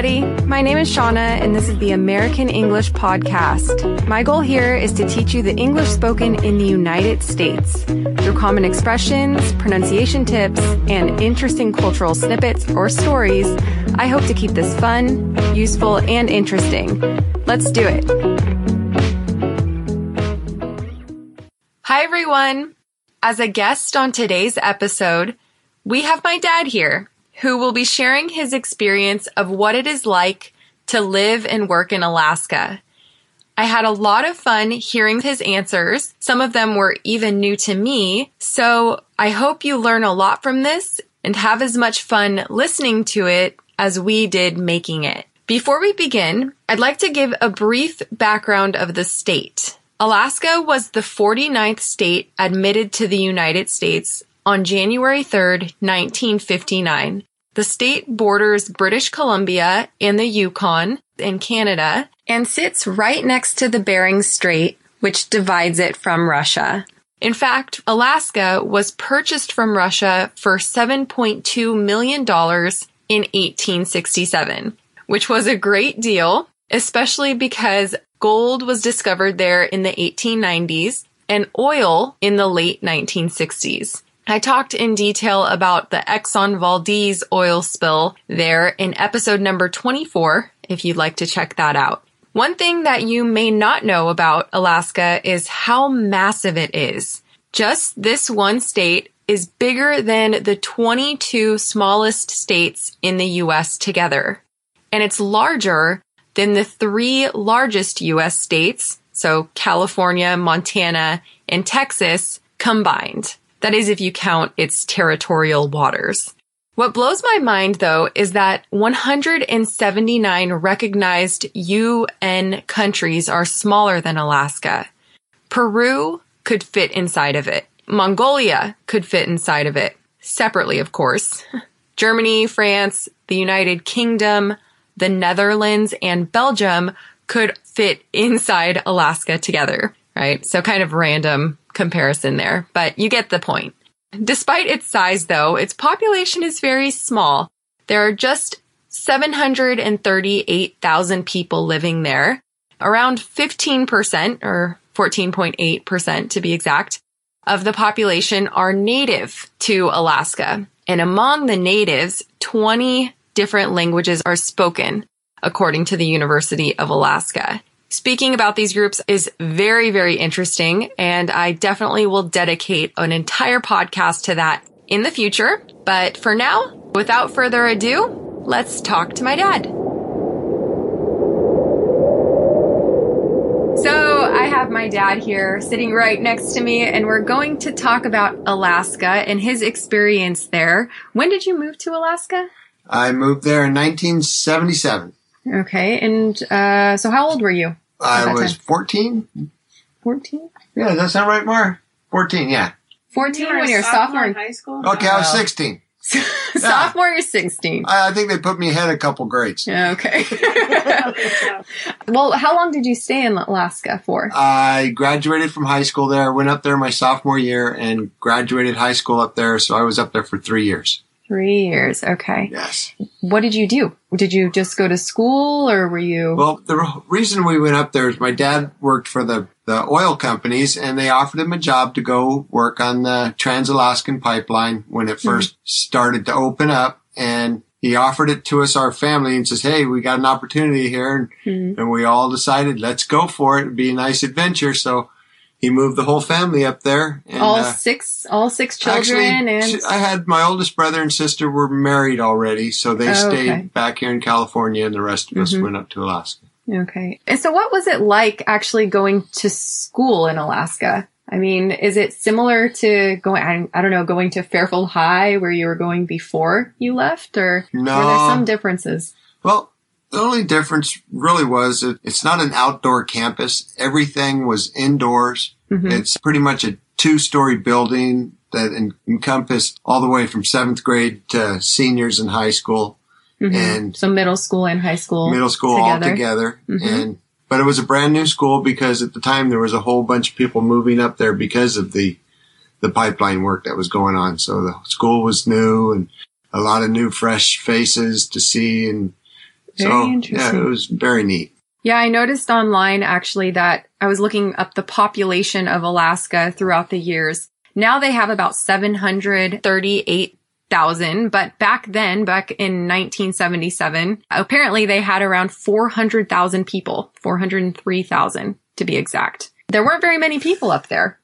everybody. My name is Shauna, and this is the American English Podcast. My goal here is to teach you the English spoken in the United States through common expressions, pronunciation tips, and interesting cultural snippets or stories. I hope to keep this fun, useful, and interesting. Let's do it. Hi, everyone. As a guest on today's episode, we have my dad here who will be sharing his experience of what it is like to live and work in Alaska. I had a lot of fun hearing his answers. Some of them were even new to me. So I hope you learn a lot from this and have as much fun listening to it as we did making it. Before we begin, I'd like to give a brief background of the state. Alaska was the 49th state admitted to the United States on January 3rd, 1959. The state borders British Columbia and the Yukon in Canada and sits right next to the Bering Strait, which divides it from Russia. In fact, Alaska was purchased from Russia for $7.2 million in 1867, which was a great deal, especially because gold was discovered there in the 1890s and oil in the late 1960s. I talked in detail about the Exxon Valdez oil spill there in episode number 24, if you'd like to check that out. One thing that you may not know about Alaska is how massive it is. Just this one state is bigger than the 22 smallest states in the US together. And it's larger than the three largest US states, so California, Montana, and Texas combined. That is if you count its territorial waters. What blows my mind though is that 179 recognized UN countries are smaller than Alaska. Peru could fit inside of it. Mongolia could fit inside of it. Separately, of course. Germany, France, the United Kingdom, the Netherlands, and Belgium could fit inside Alaska together, right? So kind of random comparison there, but you get the point. Despite its size though, its population is very small. There are just 738,000 people living there. Around 15% or 14.8% to be exact of the population are native to Alaska. And among the natives, 20 different languages are spoken according to the University of Alaska. Speaking about these groups is very, very interesting, and I definitely will dedicate an entire podcast to that in the future. But for now, without further ado, let's talk to my dad. So I have my dad here sitting right next to me, and we're going to talk about Alaska and his experience there. When did you move to Alaska? I moved there in 1977. Okay, and uh, so how old were you? I was 14. 14? Yeah, does that sound right, Mar? 14, yeah. 14 you when you're a sophomore in high school. Okay, I was Wow. 16. sophomore, you're 16. I, I think they put me ahead a couple grades. Okay. well, how long did you stay in Alaska for? I graduated from high school there, went up there my sophomore year and graduated high school up there. So I was up there for three years. Three years. Okay. Yes. What did you do? Did you just go to school or were you? Well, the re- reason we went up there is my dad worked for the, the oil companies and they offered him a job to go work on the Trans-Alaskan pipeline when it 1st started to open up. And he offered it to us, our family, and says, Hey, we got an opportunity here. And, Mhm. and we all decided, let's go for it. It'd be a nice adventure. So he moved the whole family up there. And, all uh, six, all six children Actually, and I had my oldest brother and sister were married already, so they Oh, stayed okay. back here in California, and the rest of us Mhm. went up to Alaska. okay. And so, what was it like actually going to school in Alaska? I mean, is it similar to going? I, don't know, going to Fairfield High where you were going before you left, or No. were there some differences? Well, the only difference really was it's not an outdoor campus. Everything was indoors. Mhm. It's pretty much a two-story building that en- encompassed all the way from seventh grade to seniors in high school Mhm. and so middle school and high school, middle school all together. Mhm. And but it was a brand new school because at the time there was a whole bunch of people moving up there because of the the pipeline work that was going on. So the school was new and a lot of new fresh faces to see and Very so yeah, it was very neat. Yeah, I noticed online actually that I was looking up the population of Alaska throughout the years. Now they have about 738,000, but back then, back in 1977, apparently they had around 400,000 people, 403,000 to be exact. There weren't very many people up there.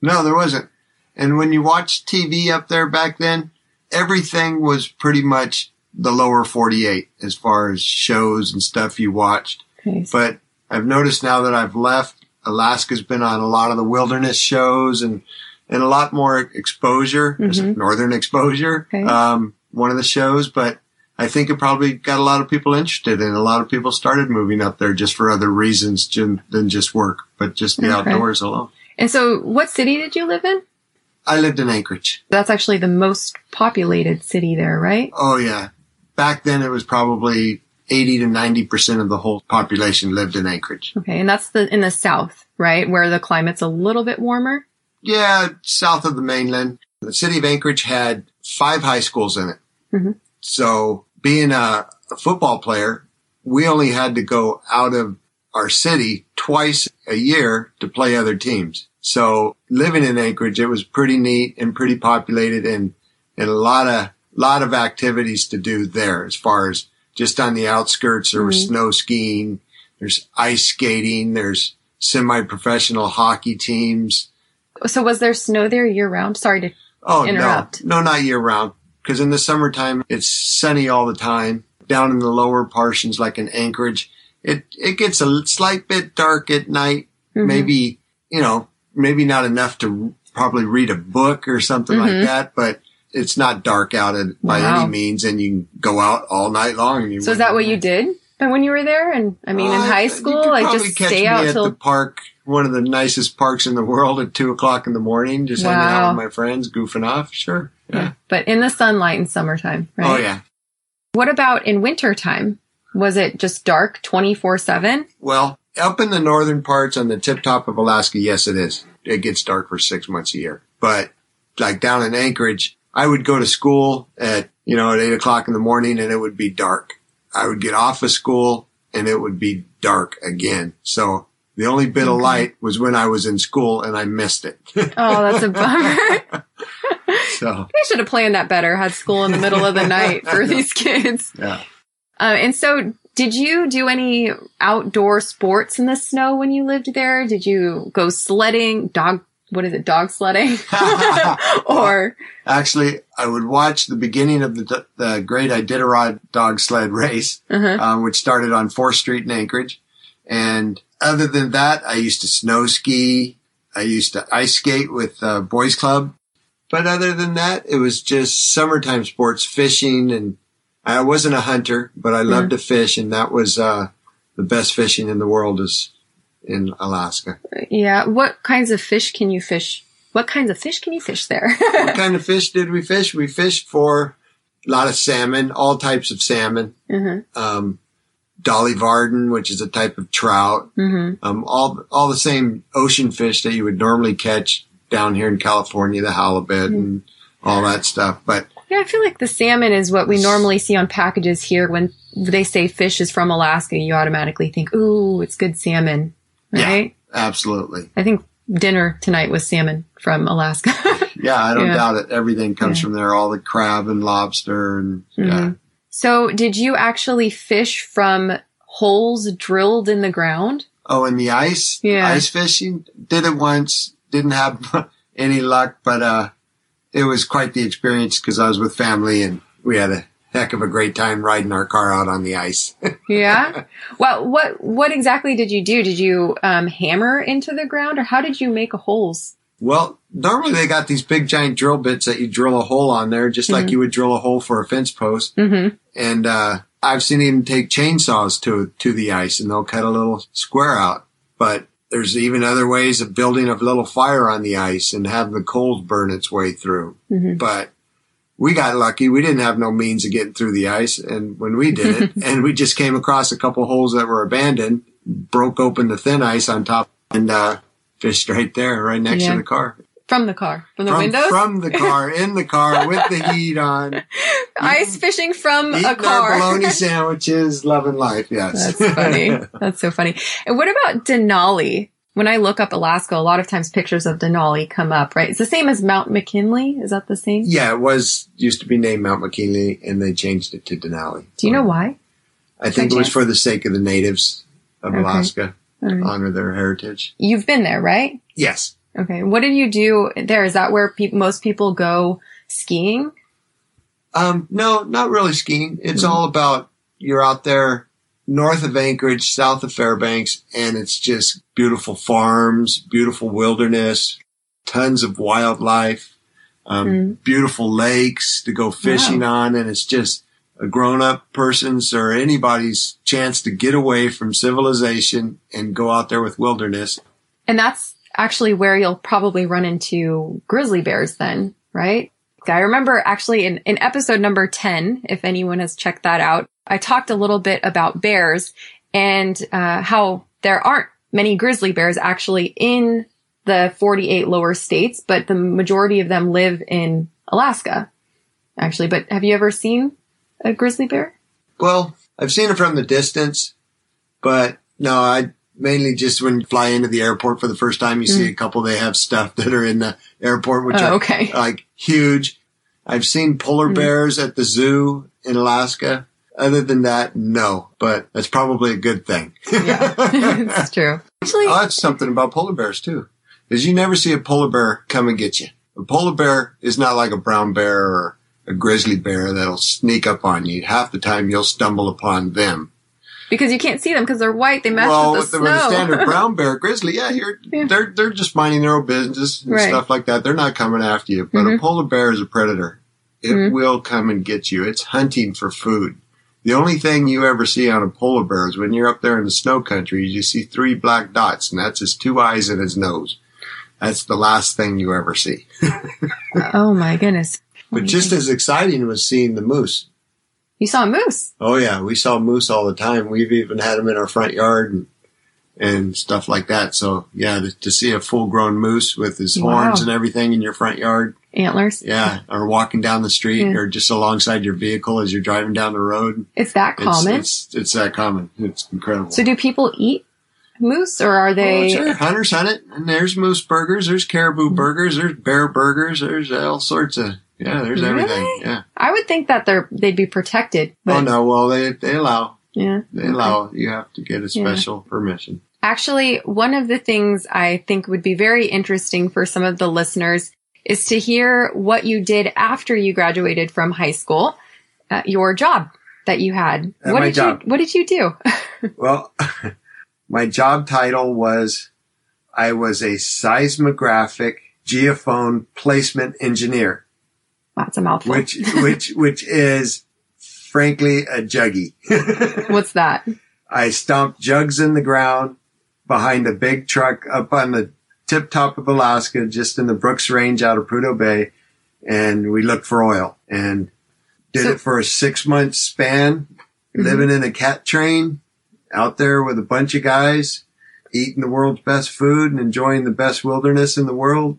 No, there wasn't. And when you watched TV up there back then, everything was pretty much the lower 48 as far as shows and stuff you watched. But I've noticed now that I've left, Alaska's been on a lot of the wilderness shows and, and a lot more exposure, Mhm. northern exposure, Okay. um, one of the shows, but I think it probably got a lot of people interested and a lot of people started moving up there just for other reasons than than just work, but just the Okay. outdoors alone. And so what city did you live in? I lived in Anchorage. That's actually the most populated city there, right? Oh yeah. Back then it was probably 80 to 90% of the whole population lived in Anchorage. Okay. And that's the, in the south, right? Where the climate's a little bit warmer. Yeah, south of the mainland. The city of Anchorage had five high schools in it. Mhm. So being a, a football player, we only had to go out of our city twice a year to play other teams. So living in Anchorage, it was pretty neat and pretty populated and, and a lot of, lot of activities to do there as far as just on the outskirts. There was Mhm. snow skiing. There's ice skating. There's semi-professional hockey teams. So was there snow there year round? Sorry to Oh Interrupt. no, no, not year round. Because in the summertime it's sunny all the time. Down in the lower portions, like in Anchorage, it it gets a slight bit dark at night. Mhm. Maybe you know, maybe not enough to probably read a book or something Mhm. like that, but it's not dark out at, by Wow. any means, and you can go out all night long. And you So is that what you did when you were there? And I mean, in Uh, high school, I just stay out at till the park, one of the nicest parks in the world, at two o'clock in the morning, just hanging out with my friends, goofing off. Sure, yeah. but in the sunlight in summertime, right? Oh yeah. What about in wintertime? Was it just dark 24 seven? Well, up in the northern parts on the tip top of Alaska, yes, it is. It gets dark for six months a year. But like down in Anchorage, I would go to school at, you know, at eight o'clock in the morning and it would be dark. I would get off of school and it would be dark again. So the only bit of light was when I was in school and I missed it. Oh, that's a bummer. so they should have planned that better. Had school in the middle of the night for these kids. yeah. Uh, and so, did you do any outdoor sports in the snow when you lived there? Did you go sledding, dog? What is it, dog sledding? or Actually, I would watch the beginning of the, the Great Iditarod dog sled race. uh-huh. um, which started on 4th Street in Anchorage. And other than that, I used to snow ski. I used to ice skate with uh, Boys Club. But other than that, it was just summertime sports, fishing. And I wasn't a hunter, but I loved to fish. And that was uh, the best fishing in the world is in Alaska. yeah. What kinds of fish can you fish? What kinds of fish can you fish there? what kind of fish did we fish? We fished for a lot of salmon, all types of salmon. hmm Um, Dolly Varden, which is a type of trout. hmm um, all all the same ocean fish that you would normally catch down here in California, the halibut and all that stuff. But Yeah, I feel like the salmon is what we normally see on packages here. When they say fish is from Alaska, you automatically think, "Ooh, it's good salmon," Yeah. absolutely, I think dinner tonight was salmon from Alaska. yeah, I don't Yeah. doubt it. Everything comes Yeah. from there. All the crab and lobster and yeah. Mhm. So, did you actually fish from holes drilled in the ground? Oh, in the ice, Yeah. ice fishing. Did it once. Didn't have any luck, but uh, it was quite the experience because I was with family and we had a heck of a great time riding our car out on the ice. Yeah. well, what what exactly did you do? Did you um, hammer into the ground, or how did you make holes? Well, normally they got these big giant drill bits that you drill a hole on there, just like Mhm. you would drill a hole for a fence post. Mm-hmm. And uh, I've seen them take chainsaws to to the ice, and they'll cut a little square out. But there's even other ways of building a little fire on the ice and have the coals burn its way through. Mhm. But we got lucky; we didn't have no means of getting through the ice, and when we did it, and we just came across a couple holes that were abandoned, broke open the thin ice on top, and uh, fished right there, right next Yeah. to the car. From the car, from the from, windows. from the car, in the car with the heat on, Ice fishing from a car. our bologna sandwiches, loving life. Yes, That's funny. That's so funny. And what about Denali? When I look up Alaska, a lot of times pictures of Denali come up, right? It's the same as Mount McKinley. Is that the same? yeah, it was used to be named Mount McKinley, and they changed it to Denali. Do you know why? I think it was chance? for the sake of the natives of Okay. Alaska, right. honor their heritage. You've been there, right? Yes. Okay. What did you do there? Is that where pe- most people go skiing? Um, no, not really skiing. It's Mhm. all about you're out there north of Anchorage, south of Fairbanks, and it's just beautiful farms, beautiful wilderness, tons of wildlife, um, Mm. beautiful lakes to go fishing on, and it's just a grown-up person's or anybody's chance to get away from civilization and go out there with wilderness. And that's actually where you'll probably run into grizzly bears then, right? I remember actually in, in episode number 10, if anyone has checked that out, I talked a little bit about bears and uh, how there aren't many grizzly bears actually in the 48 lower states, but the majority of them live in Alaska, actually. But have you ever seen a grizzly bear? Well, I've seen it from the distance, but no, I mainly just when you fly into the airport for the first time, you see a couple, they have stuff that are in the airport, which Oh, are okay. like huge. I've seen polar Mm. bears at the zoo in Alaska. Other than that, no, but that's probably a good thing. Yeah, it's true. Actually, Oh, that's something about polar bears too, is you never see a polar bear come and get you. A polar bear is not like a brown bear or a grizzly bear that'll sneak up on you. Half the time you'll stumble upon them. Because you can't see them because they're white, they match well, with the with snow. with the standard brown bear grizzly, yeah, you're, Yeah. they're they're just minding their own business and Right. stuff like that. They're not coming after you. But a Mhm. polar bear is a predator. It Mhm. will come and get you. It's hunting for food. The only thing you ever see on a polar bear is when you're up there in the snow country, you see three black dots, and that's his two eyes and his nose. That's the last thing you ever see. oh my goodness. But just as exciting was seeing the moose. You saw a moose. Oh yeah, we saw moose all the time. We've even had them in our front yard and and stuff like that. So yeah, to, to see a full grown moose with his Wow. horns and everything in your front yard, Antlers. yeah, or walking down the street Yeah. or just alongside your vehicle as you're driving down the road. It's that common. It's it's that common. It's incredible. so do people eat moose or are Oh, they? sure. Hunters hunt it, and there's moose burgers, there's caribou burgers, there's bear burgers, there's all sorts of yeah, there's everything. Yeah. I would think that they're, they'd be protected, but oh no, well they they allow yeah. they allow you have to get a Yeah. special permission. Actually, one of the things I think would be very interesting for some of the listeners is to hear what you did after you graduated from high school, uh, your job that you had. Uh, what my did job. you What did you do? Well, my job title was I was a seismographic geophone placement engineer, That's a mouthful. which which which is frankly a juggy. What's that? I stomped jugs in the ground behind a big truck up on the tip top of Alaska, just in the Brooks Range out of Prudhoe Bay, and we looked for oil and did So- it for a six month span, Mhm. living in a cat train out there with a bunch of guys, eating the world's best food and enjoying the best wilderness in the world,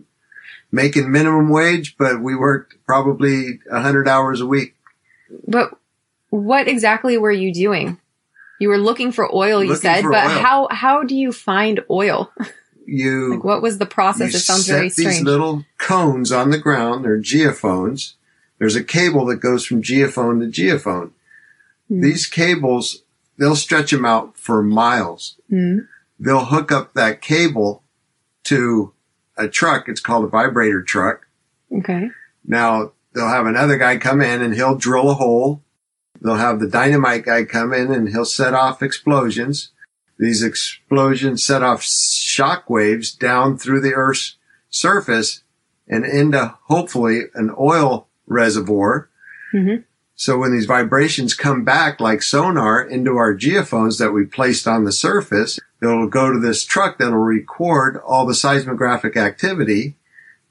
making minimum wage, but we worked probably a hundred hours a week. But what exactly were you doing? You were looking for oil, you Looking said, but oil. how how do you find oil? You Like what was the process? It sounds very these little cones on the ground. They're geophones. There's a cable that goes from geophone to geophone. Hmm. These cables, they'll stretch them out for miles. Hmm. They'll hook up that cable to a truck. It's called a vibrator truck. Okay. Now they'll have another guy come in and he'll drill a hole. They'll have the dynamite guy come in and he'll set off explosions. These explosions set off shock waves down through the Earth's surface and into hopefully an oil reservoir. Mhm. So when these vibrations come back like sonar into our geophones that we placed on the surface, it'll go to this truck that'll record all the seismographic activity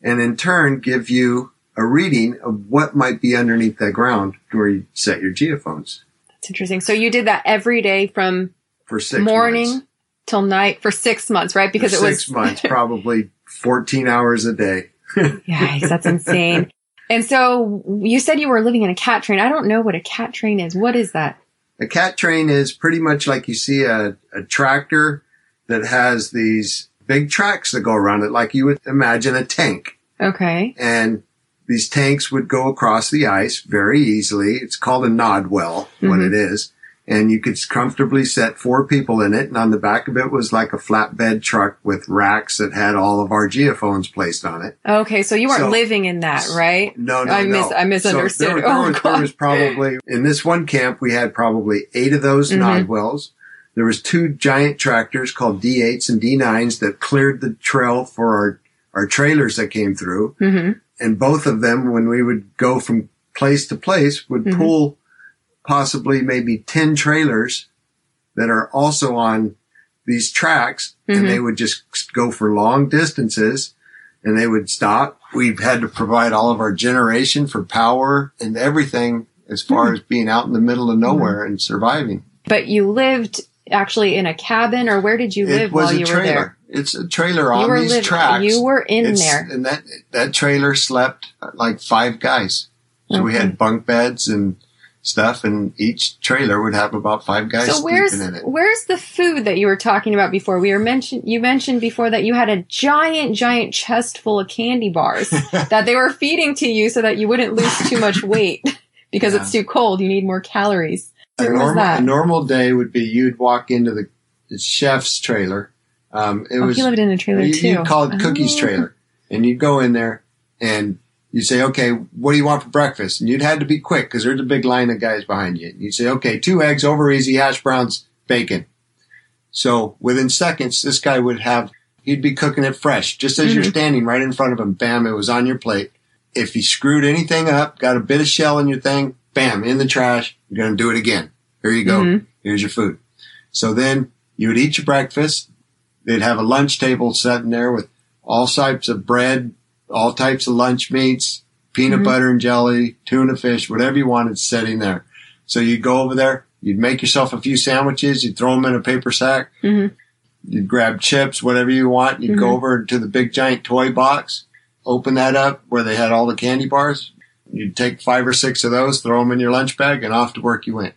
and in turn give you a reading of what might be underneath that ground where you set your geophones That's interesting. So you did that every day from for six morning months. till night for six months, right? Because For it was six months, probably 14 hours a day. Yikes, that's insane. And so you said you were living in a cat train. I don't know what a cat train is. What is that? A cat train is pretty much like you see a, a tractor that has these big tracks that go around it, like you would imagine a tank. Okay. And these tanks would go across the ice very easily. It's called a Nodwell, what Mhm. it is. And you could comfortably set four people in it. And on the back of it was like a flatbed truck with racks that had all of our geophones placed on it. Okay, so you weren't So- living in that, right? No, no, I no. mis- I misunderstood. So there, there Oh, was, there was probably in this one camp we had probably eight of those Mhm. Nodwells. There was two giant tractors called D8s and D9s that cleared the trail for our our trailers that came through, hmm and both of them, when we would go from place to place, would Mhm. pull possibly maybe ten trailers that are also on these tracks, Mhm. and they would just go for long distances and they would stop. We've had to provide all of our generation for power and everything as far Hmm. as being out in the middle of nowhere and surviving. But you lived actually in a cabin, or where did you live It was while a you were trailer. there? It's a trailer on these living. tracks. You were in It's- there. And that, that trailer slept like five guys. So we had bunk beds and stuff and each trailer would have about five guys So where's sleeping in it. where's the food that you were talking about before? We were mentioned. You mentioned before that you had a giant, giant chest full of candy bars that they were feeding to you so that you wouldn't lose too much weight because it's too cold. You need more calories. a normal, that? a normal day would be you'd walk into the, the chef's trailer. Um, it oh, was he lived in a trailer you, too. you'd call it Cookie's Oh. trailer, and you'd go in there and you'd say, "Okay, what do you want for breakfast?" And you'd had to be quick because there's a big line of guys behind you. You'd say, "Okay, two eggs, over easy, hash browns, bacon." So within seconds, this guy would have he'd be cooking it fresh, just as you're Mhm. standing right in front of him. Bam, it was on your plate. If you screwed anything up, got a bit of shell in your thing, bam, in the trash. You're gonna do it again. Here you go. Mhm. Here's your food. So then you would eat your breakfast. They'd have a lunch table set in there with all types of bread, all types of lunch meats, peanut Mhm. butter and jelly, tuna fish, whatever you wanted sitting there. So you'd go over there, you'd make yourself a few sandwiches, you'd throw them in a paper sack, Mhm. you'd grab chips, whatever you want, you'd go Mhm. over to the big giant toy box, open that up where they had all the candy bars. You'd take five or six of those, throw them in your lunch bag, and off to work you went.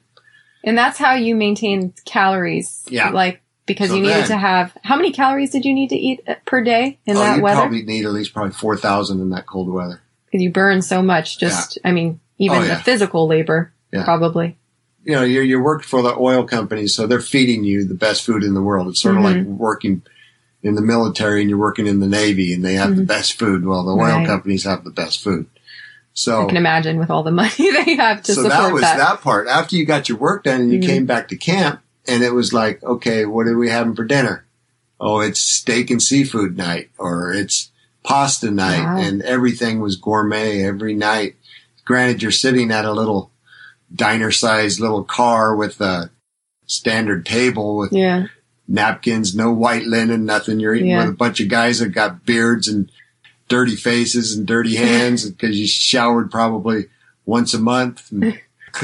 And that's how you maintain calories. Yeah. Like because So you needed then- to have how many calories did you need to eat uh, per day in oh, that you weather? probably need at least probably four thousand in that cold weather. Because you burn so much. Just I mean, even Oh, the physical labor Yeah. probably. You know, you're you work for the oil companies, so they're feeding you the best food in the world. It's sort of like working in the military and you're working in the navy, and they have the Mhm. best food. Well, the oil Right. companies have the best food. So I can imagine with all the money they have to so support that was that. part. After you got your work done and you Mhm. came back to camp, and it was like, okay, what are we having for dinner? Oh, it's steak and seafood night, or it's pasta night, Wow. and everything was gourmet every night. Granted, you're sitting at a little diner-sized little car with a standard table with Yeah. napkins, no white linen, nothing. You're eating Yeah. with a bunch of guys that got beards and dirty faces and dirty hands because you showered probably once a month.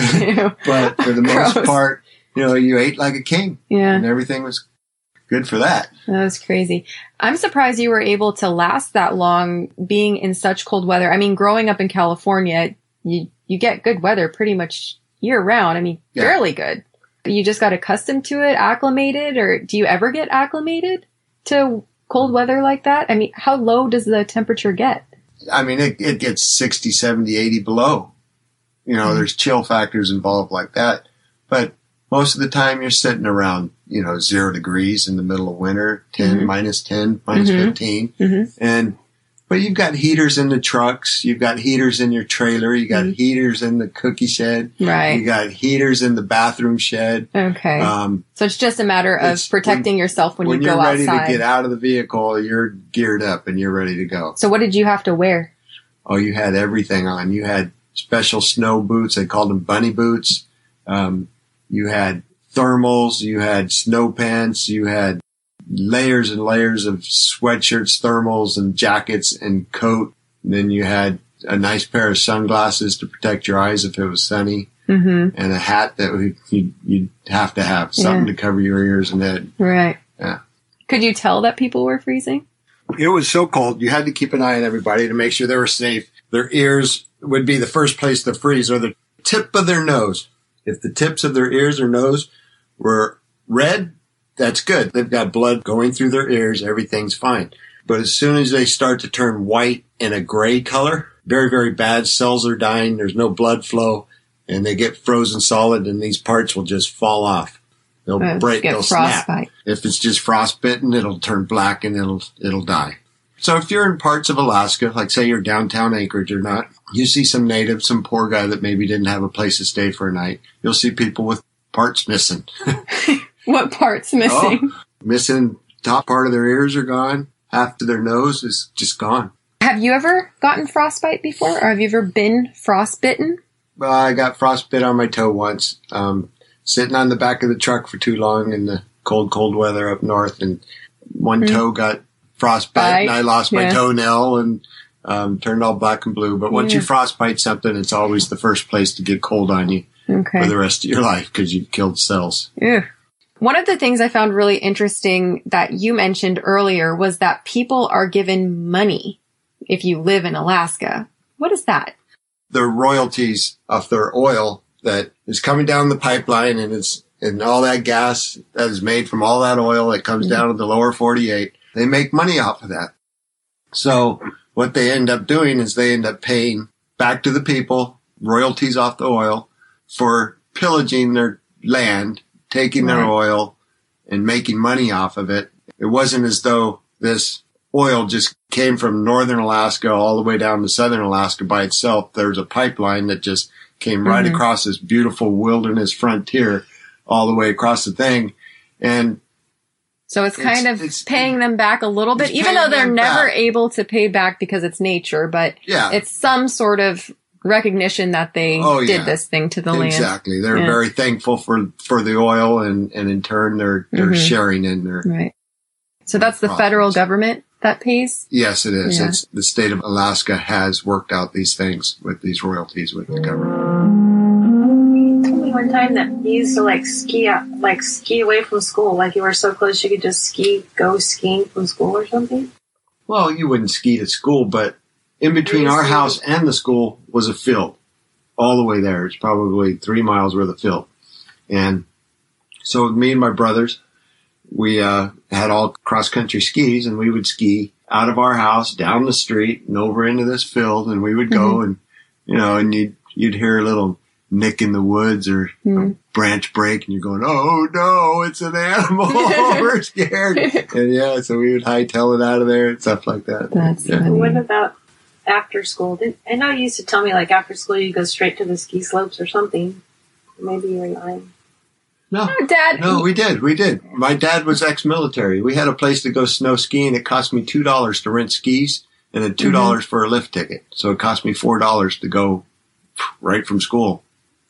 But for the most part, you know, you ate like a king yeah. and everything was good for that. That was crazy. I'm surprised you were able to last that long being in such cold weather. I mean, growing up in California, you, you get good weather pretty much year round. I mean, Yeah. fairly good. You just got accustomed to it, acclimated, or do you ever get acclimated to cold weather like that? I mean, how low does the temperature get? I mean, it, it gets 60, 70, 80 below. You know, Mhm. there's chill factors involved like that. But most of the time you're sitting around, you know, zero degrees in the middle of winter, 10, Mhm. minus 10, minus Mhm. 15. Mhm. And, but you've got heaters in the trucks. You've got heaters in your trailer. You got Mhm. heaters in the cookie shed. Right. You got heaters in the bathroom shed. Okay. Um, so it's just a matter of protecting yourself when, when you you're go ready to get out of the vehicle, you're geared up and you're ready to go. so what did you have to wear? Oh, you had everything on. You had special snow boots. They called them bunny boots. Um, you had thermals. You had snow pants. You had layers and layers of sweatshirts, thermals, and jackets and coat. And then you had a nice pair of sunglasses to protect your eyes if it was sunny, Mm-hmm. and a hat that we- you'd, you'd have to have something to cover your ears and head. Right. Yeah. Could you tell that people were freezing? it was so cold. You had to keep an eye on everybody to make sure they were safe. Their ears would be the first place to freeze or the tip of their nose. If the tips of their ears or nose were red, that's good. They've got blood going through their ears. Everything's fine. But as soon as they start to turn white and a gray color, very, very bad. Cells are dying. There's no blood flow and they get frozen solid and these parts will just fall off. They'll break, they'll snap. If it's just frostbitten, it'll turn black and it'll, it'll die. So if you're in parts of Alaska, like say you're downtown Anchorage or not, you see some native, some poor guy that maybe didn't have a place to stay for a night. You'll see people with parts missing. What part's missing? Oh, missing top part of their ears are gone. Half of their nose is just gone. Have you ever gotten frostbite before, or have you ever been frostbitten? Well, I got frostbite on my toe once, um, sitting on the back of the truck for too long in the cold, cold weather up north, and one toe got frostbite, Bite, and I lost my toenail and um, turned all black and blue. But once you frostbite something, it's always the first place to get cold on you Okay. for the rest of your life because you've killed cells. Ew. One of the things I found really interesting that you mentioned earlier was that people are given money if you live in Alaska. What is that? the royalties of their oil that is coming down the pipeline and it's and all that gas that is made from all that oil that comes down to the lower 48 they make money off of that so what they end up doing is they end up paying back to the people royalties off the oil for pillaging their land taking their oil and making money off of it it wasn't as though this oil just came from northern Alaska all the way down to southern Alaska by itself. There's a pipeline that just came right Mhm. across this beautiful wilderness frontier all the way across the thing. And So it's kind It's- of it's- paying them back a little bit, even though they're never back. able to pay back because it's nature, but yeah, it's some sort of recognition that they Oh, did yeah. this thing to the land. exactly. They're Yeah. very thankful for, for the oil and, and in turn they're, they're Mhm. sharing in their, Right. So that's the Profits. federal government that pays? yes, it is. Yeah. It's the state of Alaska has worked out these things with these royalties with the government. One time that you used to like ski out, like ski away from school, like you were so close you could just ski, go skiing from school or something. Well, you wouldn't ski to school, but in between our house and the school was a field. All the way there. It's probably three miles worth of field. And so me and my brothers, we uh, had all cross country skis and we would ski out of our house down the street and over into this field and we would go and you know and you'd you'd hear a little nick in the woods or a Mhm. branch break and you're going oh no it's an animal we're scared and yeah so we would hightail it out of there and stuff like that That's yeah. funny. What about after school? Did, I know you used to tell me like after school you go straight to the ski slopes or something. Maybe you were lying. no Dad, no we did we did my dad was ex-military we had a place to go snow skiing it cost me two dollars to rent skis and then 2 dollars for a lift ticket so it cost me four dollars to go right from school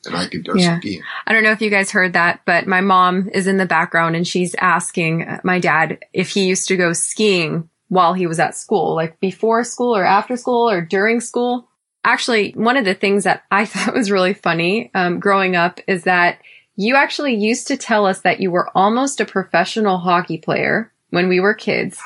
and i could go Yeah. skiing I don't know if you guys heard that, but my mom is in the background and she's asking my dad if he used to go skiing while he was at school, like before school or after school or during school. Actually, one of the things that I thought was really funny um, growing up is that you actually used to tell us that you were almost a professional hockey player when we were kids.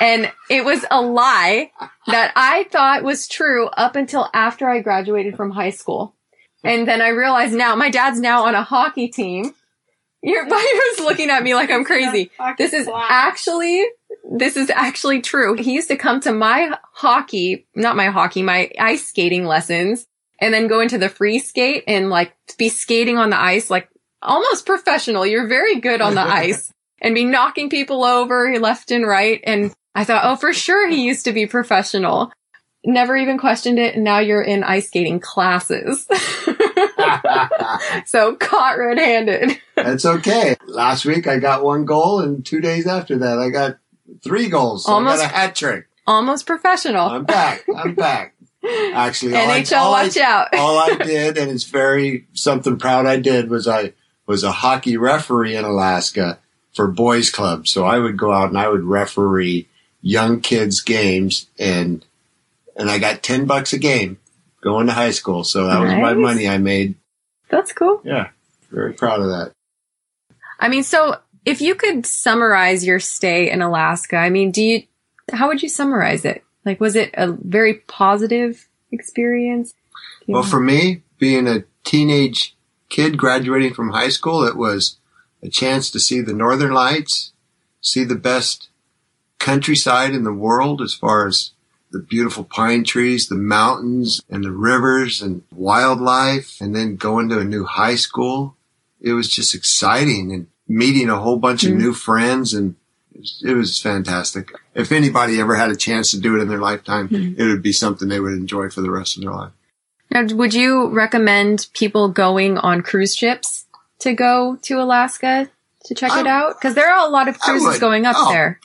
And it was a lie that I thought was true up until after I graduated from high school. And then I realized now my dad's now on a hockey team. Your buddy was looking at me like I'm crazy. This is actually, this is actually true. He used to come to my hockey, not my hockey, my ice skating lessons and then go into the free skate and like be skating on the ice, like almost professional. You're very good on the ice and be knocking people over left and right. And I thought, oh, for sure he used to be professional. Never even questioned it. And now you're in ice skating classes. so caught red handed. That's okay. Last week I got one goal, and two days after that I got three goals. So Almost- I a hat trick. Almost professional. I'm back. I'm back. Actually, all I, NHL, I- watch out. all I did, and it's very something proud I did, was I was a hockey referee in Alaska for boys club. So I would go out and I would referee young kids games, and and I got ten bucks a game going to high school. So that was my money I made. That's cool. Yeah, very proud of that. I mean, so if you could summarize your stay in Alaska, I mean, do you, How would you summarize it? Like, was it a very positive experience? Well, for me, being a teenage kid graduating from high school, it was a chance to see the Northern Lights, see the best countryside in the world as far as the beautiful pine trees, the mountains and the rivers and wildlife, and then going to a new high school. It was just exciting and meeting a whole bunch of mm-hmm. new friends and it was, it was fantastic. If anybody ever had a chance to do it in their lifetime, mm-hmm. it would be something they would enjoy for the rest of their life. Now, would you recommend people going on cruise ships to go to Alaska to check it out? Because there are a lot of cruises going up Oh. there.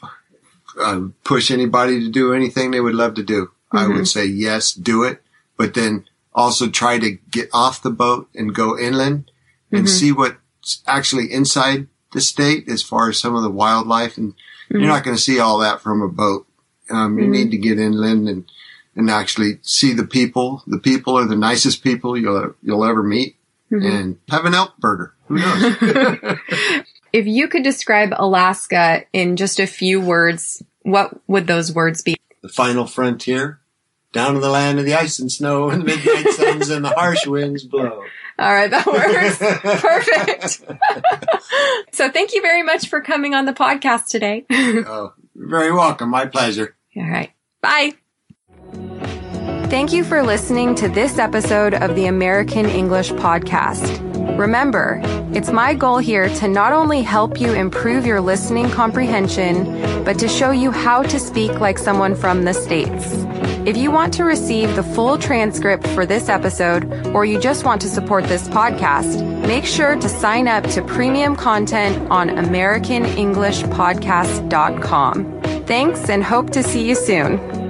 Uh, push anybody to do anything they would love to do. I Mm-hmm. would say yes, do it, but then also try to get off the boat and go inland and Mm-hmm. see what's actually inside the state as far as some of the wildlife. And Mm-hmm. you're not going to see all that from a boat. Um, you need to get inland and, and actually see the people. The people are the nicest people you'll, you'll ever meet Mm-hmm. and have an elk burger. Who knows? If you could describe Alaska in just a few words, what would those words be? the final frontier, down to the land of the ice and snow and the midnight suns and the harsh winds blow. All right, that works. Perfect. so thank you very much for coming on the podcast today. Oh, you're very welcome. My pleasure. All right. Bye. Thank you for listening to this episode of the American English Podcast. Remember, it's my goal here to not only help you improve your listening comprehension, but to show you how to speak like someone from the States. If you want to receive the full transcript for this episode, or you just want to support this podcast, make sure to sign up to premium content on AmericanEnglishPodcast.com. Thanks and hope to see you soon.